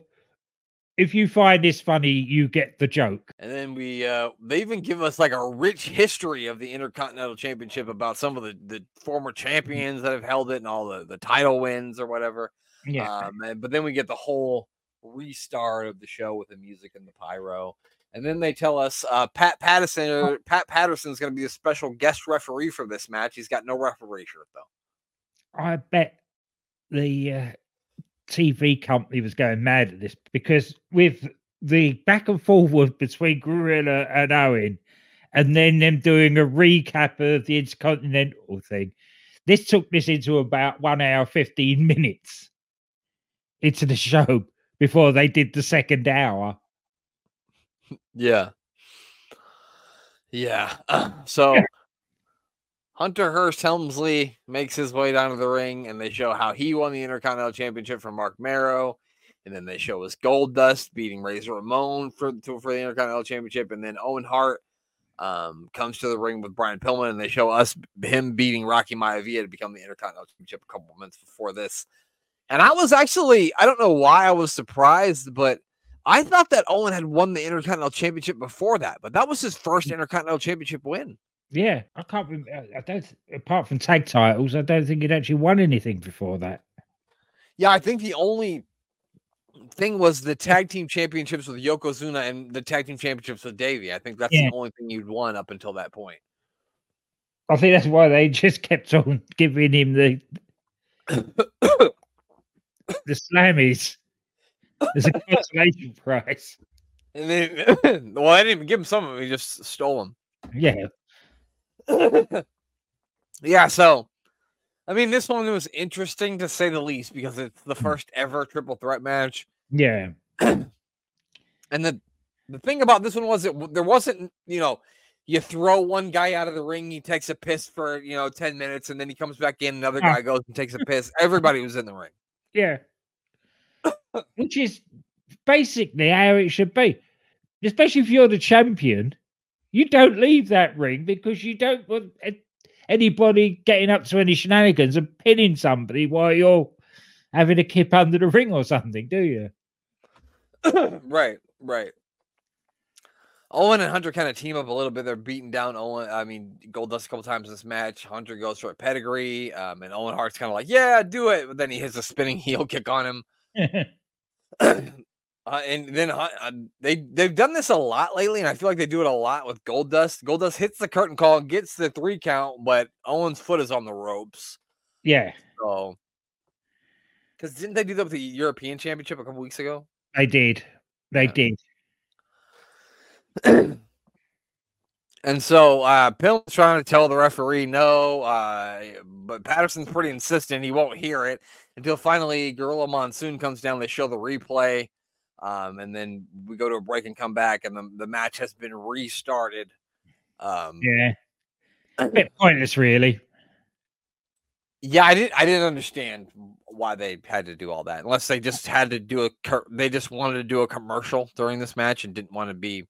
if you find this funny, you get the joke. And then we uh they even give us like a rich history of the Intercontinental Championship about some of the, the former champions that have held it and all the, the title wins or whatever. Yeah, Um and, but then we get the whole restart of the show with the music and the pyro. And then they tell us uh Pat Patterson or Pat is gonna be a special guest referee for this match. He's got no referee shirt though. I bet the uh, TV company was going mad at this because with the back and forward between Gorilla and Owen, and then them doing a recap of the Intercontinental thing, this took this into about one hour, 15 minutes into the show before they did the second hour. Yeah. Yeah. so Hunter Hearst Helmsley makes his way down to the ring and they show how he won the Intercontinental Championship from Marc Mero. And then they show us Goldust beating Razor Ramon for, to, for the Intercontinental Championship. And then Owen Hart um, comes to the ring with Brian Pillman and they show us him beating Rocky Maivia to become the Intercontinental Championship a couple of minutes before this. And I was actually, I don't know why I was surprised, but I thought that Owen had won the Intercontinental Championship before that, but that was his first Intercontinental Championship win. Yeah, I can't remember. I don't. Apart from tag titles, I don't think he'd actually won anything before that. Yeah, I think the only thing was the tag team championships with Yokozuna and the tag team championships with Davey. I think that's Yeah. the only thing you'd won up until that point. I think that's why they just kept on giving him the the slammies as a consolation prize. And then, well, I didn't even give him some of them; he just stole them. Yeah, yeah, so I mean, this one was interesting to say the least because it's the first ever triple threat match. yeah, And the the thing about this one was it w- there wasn't, you know, you throw one guy out of the ring, he takes a piss for you know 10 minutes, and then he comes back in, another Ah. guy goes and takes a piss. Everybody was in the ring. yeah. Which is basically how it should be. Especially if you're the champion, you don't leave that ring because you don't want anybody getting up to any shenanigans and pinning somebody while you're having a kip under the ring or something, do you? right, right. Owen and Hunter kind of team up a little bit. They're beating down Owen. I mean, Gold Goldust a couple times in this match. Hunter goes for a pedigree, um, and Owen Hart's kind of like, "Yeah, do it," but then he hits a spinning heel kick on him. uh, and then uh, they they've done this a lot lately, and I feel like they do it a lot with Goldust. Goldust hits the curtain call, gets the three count, but Owen's foot is on the ropes. yeah, So, because didn't they do that with the European Championship a couple weeks ago? I did. They Yeah. did. And so uh trying to tell the referee no, uh, but Patterson's pretty insistent he won't hear it until finally Gorilla Monsoon comes down. They show the replay, um, and then we go to a break and come back, and the, the match has been restarted. Um, yeah. Yeah. bit pointless, really. Yeah, I didn't I didn't understand why they had to do all that, unless they just had to do a cur- they just wanted to do a commercial during this match and didn't want to be.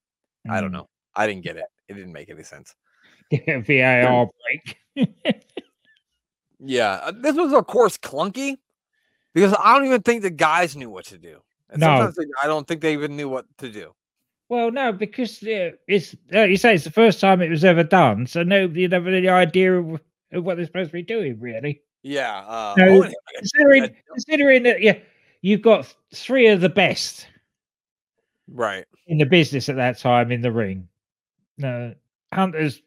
I don't Mm. know. I didn't get it. It didn't make any sense. VAR break. Yeah, uh, this was of course clunky because I don't even think the guys knew what to do. And No. sometimes they, I don't think they even knew what to do. Well, no, because uh, it's like you say it's the first time it was ever done, so nobody had ever any idea of, of what they're supposed to be doing, really. Yeah, uh, No, Owen had like a- Considering, considering that, yeah, you've got three of the best right. in the business at that time in the ring. No, Hunter's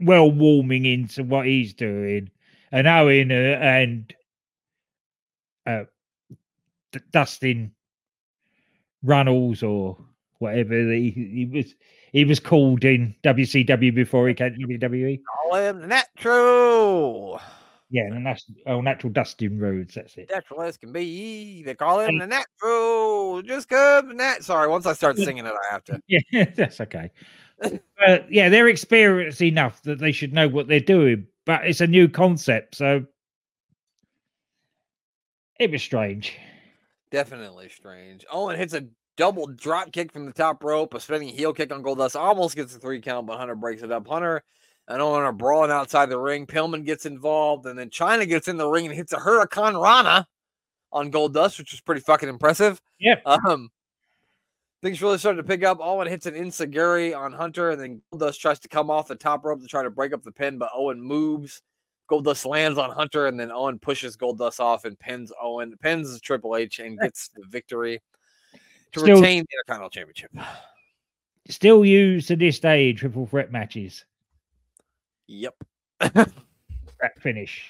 well warming into what he's doing, and Owen uh, and uh, Dustin Runnels or whatever he, he was he was called in WCW before he came to WWE. Call him the natural. Yeah, and that's oh, natural Dustin Rhodes. That's it. Natural as can be. They call him Hey. the natural. Just come nat. Sorry, once I start singing it, I have to. Yeah, that's okay. But yeah, they're experienced enough that they should know what they're doing. But it's a new concept, so it was strange. Definitely strange. Owen hits a double drop kick from the top rope, a spinning heel kick on Goldust, almost gets a three count, but Hunter breaks it up. Hunter and Owen are brawling outside the ring. Pillman gets involved, and then Chyna gets in the ring and hits a hurricanrana on Goldust, which was pretty fucking impressive. Yeah. Um, things really started to pick up. Owen hits an enzuigiri on Hunter, and then Goldust tries to come off the top rope to try to break up the pin, but Owen moves. Goldust lands on Hunter, and then Owen pushes Goldust off and pins Owen, pins Triple H, and gets the victory to Still- retain the Intercontinental Championship. Still used to this day triple threat matches. Yep. That finish.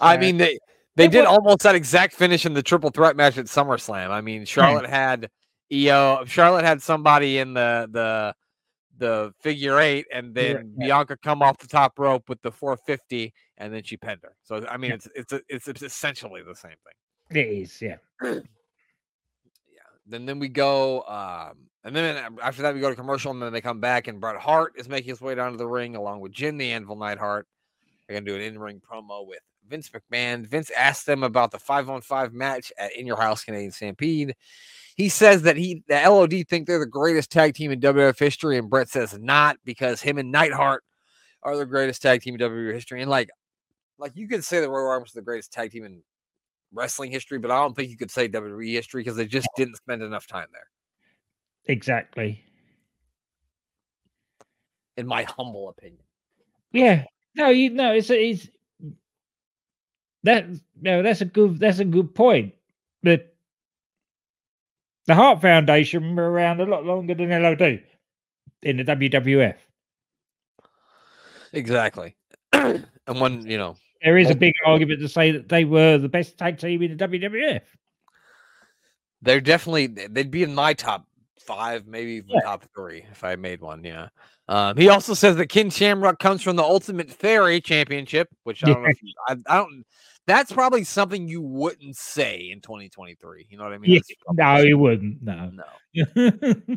I mean, they they did wa- almost that exact finish in the triple threat match at SummerSlam. I mean, Charlotte had EO, Charlotte had somebody in the the the figure eight, and then yeah. Bianca come off the top rope with the 450, and then she pinned her. So I mean, Yeah. it's it's it's essentially the same thing. it is, yeah. Yeah. Then then we go, um, and then after that we go to commercial, and then they come back, and Bret Hart is making his way down to the ring along with Jim the Anvil Neidhart. They're gonna do an in-ring promo with Vince McMahon. Vince asked them about the five-on-five match at In Your House Canadian Stampede. He says that he the LOD think they're the greatest tag team in WWF history, and Bret says not because him and Neidhart are the greatest tag team in WWF history. And like, like you could say the Royal Arms are the greatest tag team in wrestling history, but I don't think you could say WWE history because they just didn't spend enough time there, Exactly. in my humble opinion. Yeah. No, you know, it's it's that no, that's a good that's a good point. But the Hart Foundation were around a lot longer than LOD in the WWF. Exactly. and when you know, There is a big argument to say that they were the best tag team in the WWF. they're definitely they'd be in my top five, maybe even Yeah. top three if I made one. Yeah. Um, he also says that Ken Shamrock comes from the Ultimate Fairy Championship, which I don't know. Yeah. If you, I, I don't. That's probably something you wouldn't say in 2023. You know what I mean? Yeah, no, he wouldn't. No. no.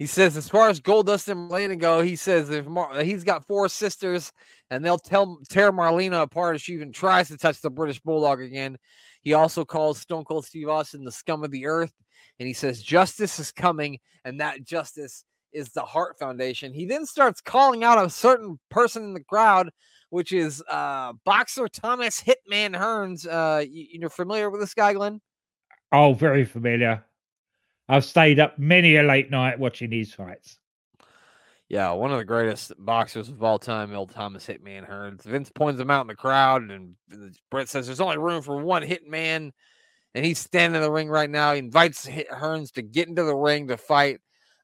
He says, as far as Goldust and Marlena go, he says if Mar- uh, he's got four sisters and they'll tell tear Marlena apart if she even tries to touch the British Bulldog again. He also calls Stone Cold Steve Austin the scum of the earth, and he says justice is coming, and that justice is the Hart Foundation. He then starts calling out a certain person in the crowd, which is uh, boxer Thomas Hitman Hearns. Uh, you, you're familiar with this guy, Glenn? oh, very familiar. I've stayed up many a late night watching these fights. Yeah, one of the greatest boxers of all time, old Thomas Hitman Hearns. Vince points him out in the crowd, and Bret says there's only room for one Hitman, and he's standing in the ring right now. He invites Hit- Hearns to get into the ring to fight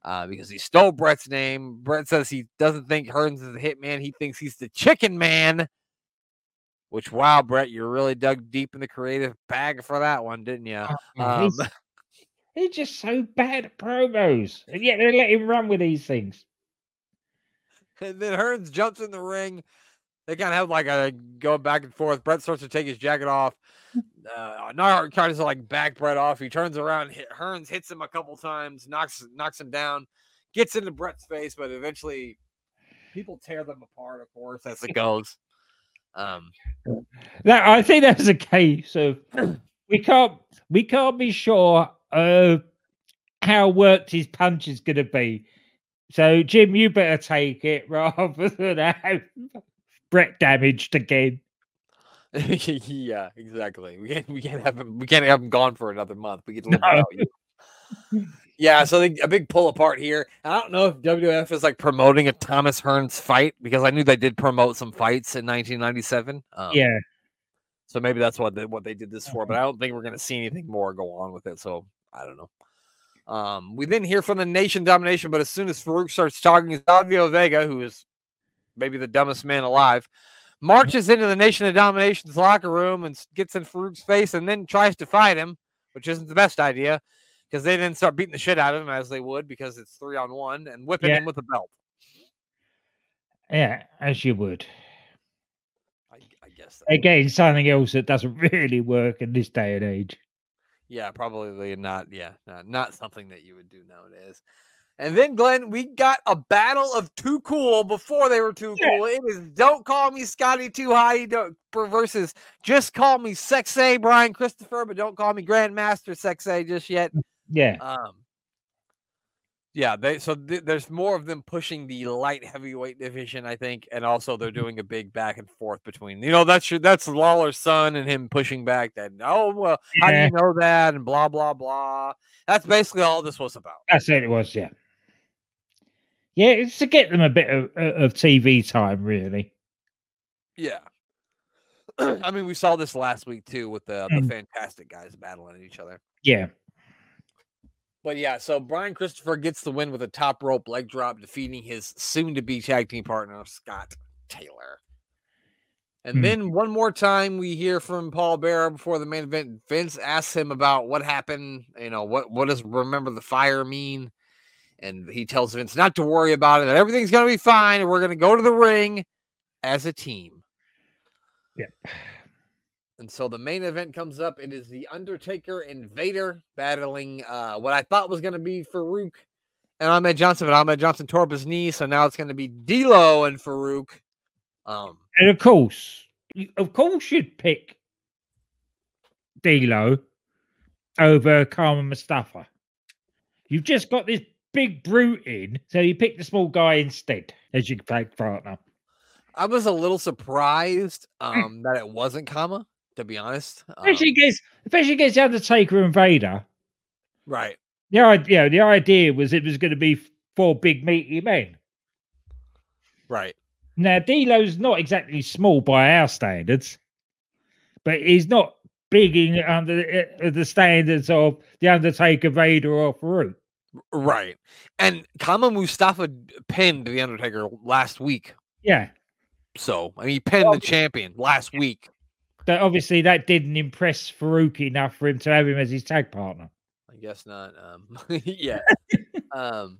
uh, because he stole Bret's name. Bret says he doesn't think Hearns is the Hitman; he thinks he's the Chicken Man. Which, wow, Brett, you really dug deep in the creative bag for that one, didn't you? Um, he's, he's just so bad at promos, and yet they let him run with these things. And then Hearns jumps in the ring. They kind of have like a going back and forth. Bret starts to take his jacket off. Uh, Neidhart kind of like back Bret off. He turns around. Hit, Hearns hits him a couple times, knocks knocks him down, gets into Bret's face, but eventually people tear them apart, of course, as it goes. Um, That I think that's a case of we can't we can't be sure of how worked his punch is going to be. So Jim, you better take it rather than have Bret damaged again. yeah, exactly. We can't we can't have him we can't have him gone for another month. We get to live No. without. Yeah, so they, a big pull apart here. I don't know if WWF is like promoting a Thomas Hearns fight because I knew they did promote some fights in 1997. Um, Yeah, so maybe that's what they, what they did this for. But I don't think we're going to see anything more go on with it. So I don't know. Um, we then hear from the Nation Domination, but as soon as Farouk starts talking, Savio Vega, who is maybe the dumbest man alive, marches into the Nation of Domination's locker room and gets in Farouk's face and then tries to fight him, which isn't the best idea because they then start beating the shit out of him as they would because it's three on one and whipping Yeah. him with a belt. yeah, as you would. I, I guess. that- Again, something else that doesn't really work in this day and age. Yeah, probably not. Yeah, not, not something that you would do nowadays. And then, Glenn, we got a battle of too cool before they were too Yeah. cool. It is don't call me Scotty Too High versus just call me Sexay Brian Christopher, but don't call me Grandmaster Sexay just yet. Yeah, Um, yeah, they so th- there's more of them pushing the light heavyweight division, I think, and also they're doing a big back and forth between you know that's your that's Lawler's son and him pushing back that oh well how do you know that and blah blah blah. That's basically all this was about. that's it. It was. Yeah, yeah. It's to get them a bit of, of TV time, really. Yeah. I mean, we saw this last week too with the the Mm. fantastic guys battling each other. Yeah, But yeah, so Brian Christopher gets the win with a top rope leg drop, defeating his soon to be tag team partner, Scott Taylor. And Hmm. then one more time, we hear from Paul Bearer before the main event. Vince asks him about what happened. You know, what, what does remember the fire mean? And he tells Vince not to worry about it, that everything's going to be fine. And we're going to go to the ring as a team. Yeah. And so the main event comes up. It is the Undertaker and Vader battling uh, what I thought was going to be Farouk and Ahmed Johnson, but Ahmed Johnson tore up his knee, so now it's going to be D'Lo and Farouk. Um, and of course, you- of course, you'd pick D'Lo over Kama Mustafa. You've just got this big brute in, so you pick the small guy instead as your tag partner. I was a little surprised um, that it wasn't Kama To be honest, Um, Especially against, especially against the Undertaker and Vader. right? The idea, the idea was it was going to be four big meaty men. Right. Now, D'Lo's not exactly small by our standards, but he's not big in under uh, the standards of the Undertaker, Vader, or Farouk. Right. And Kama Mustafa pinned the Undertaker last week. Yeah, So I mean, he pinned the champion last week. but obviously that didn't impress Farouk enough for him to have him as his tag partner. I guess not. Um, yeah. um,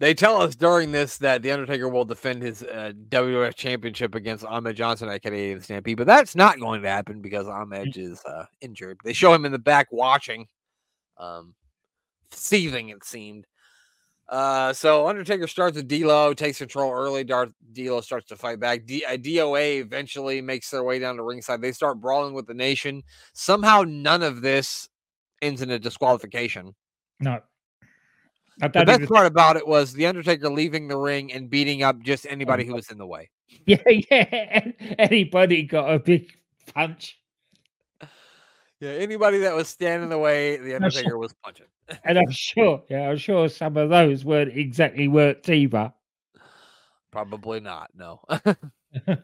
they tell us during this that the Undertaker will defend his uh, WWF Championship against Ahmed Johnson at Canadian Stampede, but that's not going to happen because Ahmed is uh, injured. They show him in the back watching, um, seething. It seemed. Uh, so Undertaker starts with D'Lo, takes control early. Darth D'Lo starts to fight back. D- uh, DOA eventually makes their way down to ringside. They start brawling with the Nation. Somehow, none of this ends in a disqualification. No, The best part about it was the Undertaker leaving the ring and beating up just anybody who was in the way. yeah, yeah. Anybody got a big punch, Yeah, anybody that was standing in the way, the. Undertaker was punching. And I'm sure, yeah, I'm sure some of those weren't exactly worked either. Probably not. No.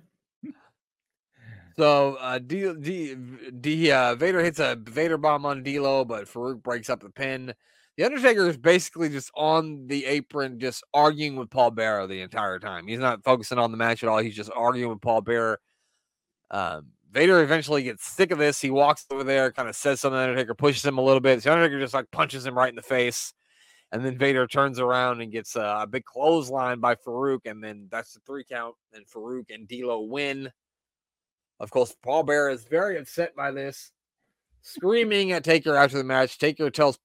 so uh, D, D, D, uh, Vader hits a Vader bomb on D'Lo, but Farouk breaks up the pin. The Undertaker is basically just on the apron, just arguing with Paul Bearer the entire time. He's not focusing on the match at all. He's just arguing with Paul Bearer. Um, Vader eventually gets sick of this. He walks over there, kind of says something. to Undertaker pushes him a little bit. The Undertaker just like punches him right in the face. And then Vader turns around and gets a, a big clothesline by Farouk. And then that's the three count. And Farouk and D'Lo win. Of course, Paul Bearer is very upset by this, screaming at Taker after the match. Taker tells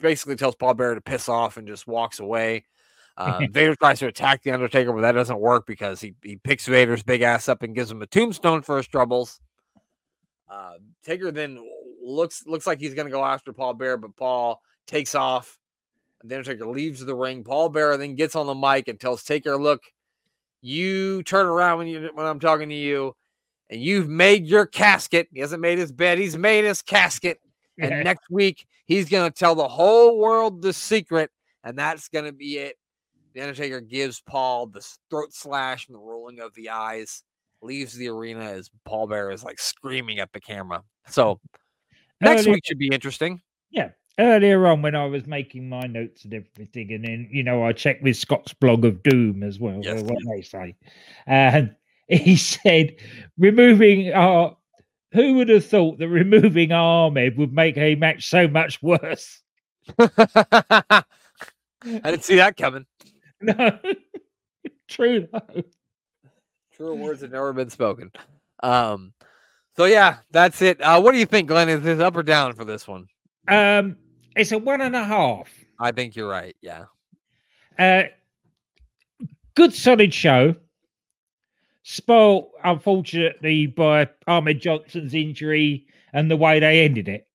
basically tells Paul Bearer to piss off and just walks away. Um, Vader tries to attack the Undertaker, but that doesn't work because he, he picks Vader's big ass up and gives him a tombstone for his troubles. Uh, Taker then looks looks like he's going to go after Paul Bearer, but Paul takes off. And the Undertaker leaves the ring. Paul Bearer then gets on the mic and tells Taker, "Look, you turn around when you when I'm talking to you, and you've made your casket. He hasn't made his bed. He's made his casket. And next week he's going to tell the whole world the secret, and that's going to be it." The Undertaker gives Paul the throat slash and the rolling of the eyes. Leaves the arena as Paul Bearer is like screaming at the camera. Hmm. So next Earlier- week should be interesting. Yeah. Earlier on when I was making my notes and everything, and then you know I checked with Scott's blog of doom as well, Yes, what they say, and he said removing our. Who would have thought that removing Ahmed would make a match so much worse? I didn't see that coming. No, true though. Truer words have never been spoken. Um, so yeah, that's it. Uh, what do you think, Glenn? Is this up or down for this one? Um, it's a one and a half. I think you're right. Yeah. Uh, good solid show. Spoiled, unfortunately, by Ahmed Johnson's injury and the way they ended it.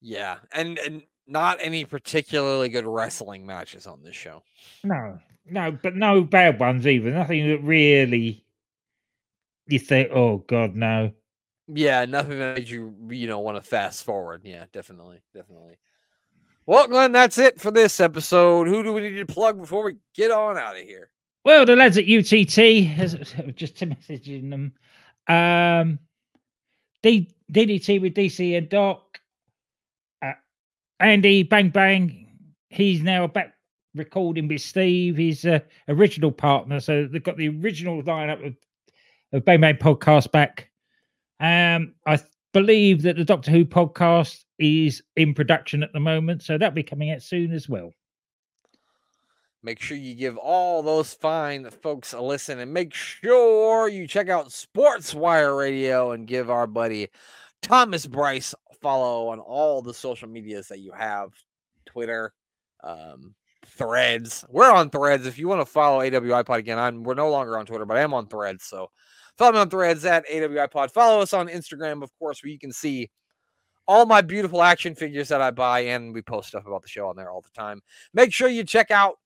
Yeah. And, and not any particularly good wrestling matches on this show. No, no, but no bad ones either. Nothing that really you think, oh God, no. Yeah, nothing that made you, you know, want to fast forward. Yeah, definitely. Definitely. Well, Glenn, that's it for this episode. Who do we need to plug before we get on out of here? Well, the lads at UTT, just to messaging them, um, D- DDT with DC and Doc, uh, Andy Bang Bang, he's now back recording with Steve, his uh, original partner. So they've got the original lineup of, of Bang Bang podcast back. Um, I believe that the Doctor Who podcast is in production at the moment, so that'll be coming out soon as well. Make sure you give all those fine folks a listen and make sure you check out Sports Wire Radio and give our buddy Thomas Bryce follow on all the social medias that you have Twitter, um, threads. We're on threads. If you want to follow AWI Pod again, I'm we're no longer on Twitter, but I am on threads. So follow me on threads at AWI Pod. Follow us on Instagram, of course, where you can see all my beautiful action figures that I buy, and we post stuff about the show on there all the time. Make sure you check out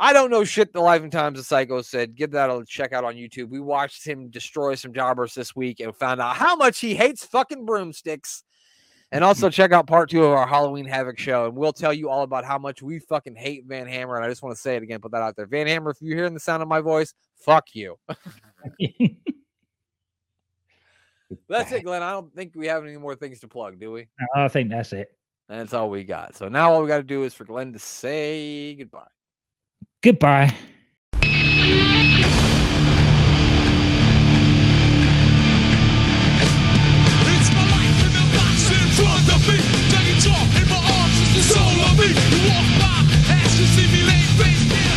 I don't know shit. The Life and Times of Psycho Sid, give that a check out on YouTube. We watched him destroy some jobbers this week and found out how much he hates fucking broomsticks. And also mm-hmm. check out part two of our Halloween Havoc show, and we'll tell you all about how much we fucking hate Van Hammer. And I just want to say it again, put that out there. Van Hammer, if you're hearing the sound of my voice, fuck you. That's it, Glenn. I don't think we have any more things to plug, do we? I think that's it. That's all we got. So now all we got to do is for Glenn to say goodbye. Goodbye. soul of me. You walk by, ask to see me lay face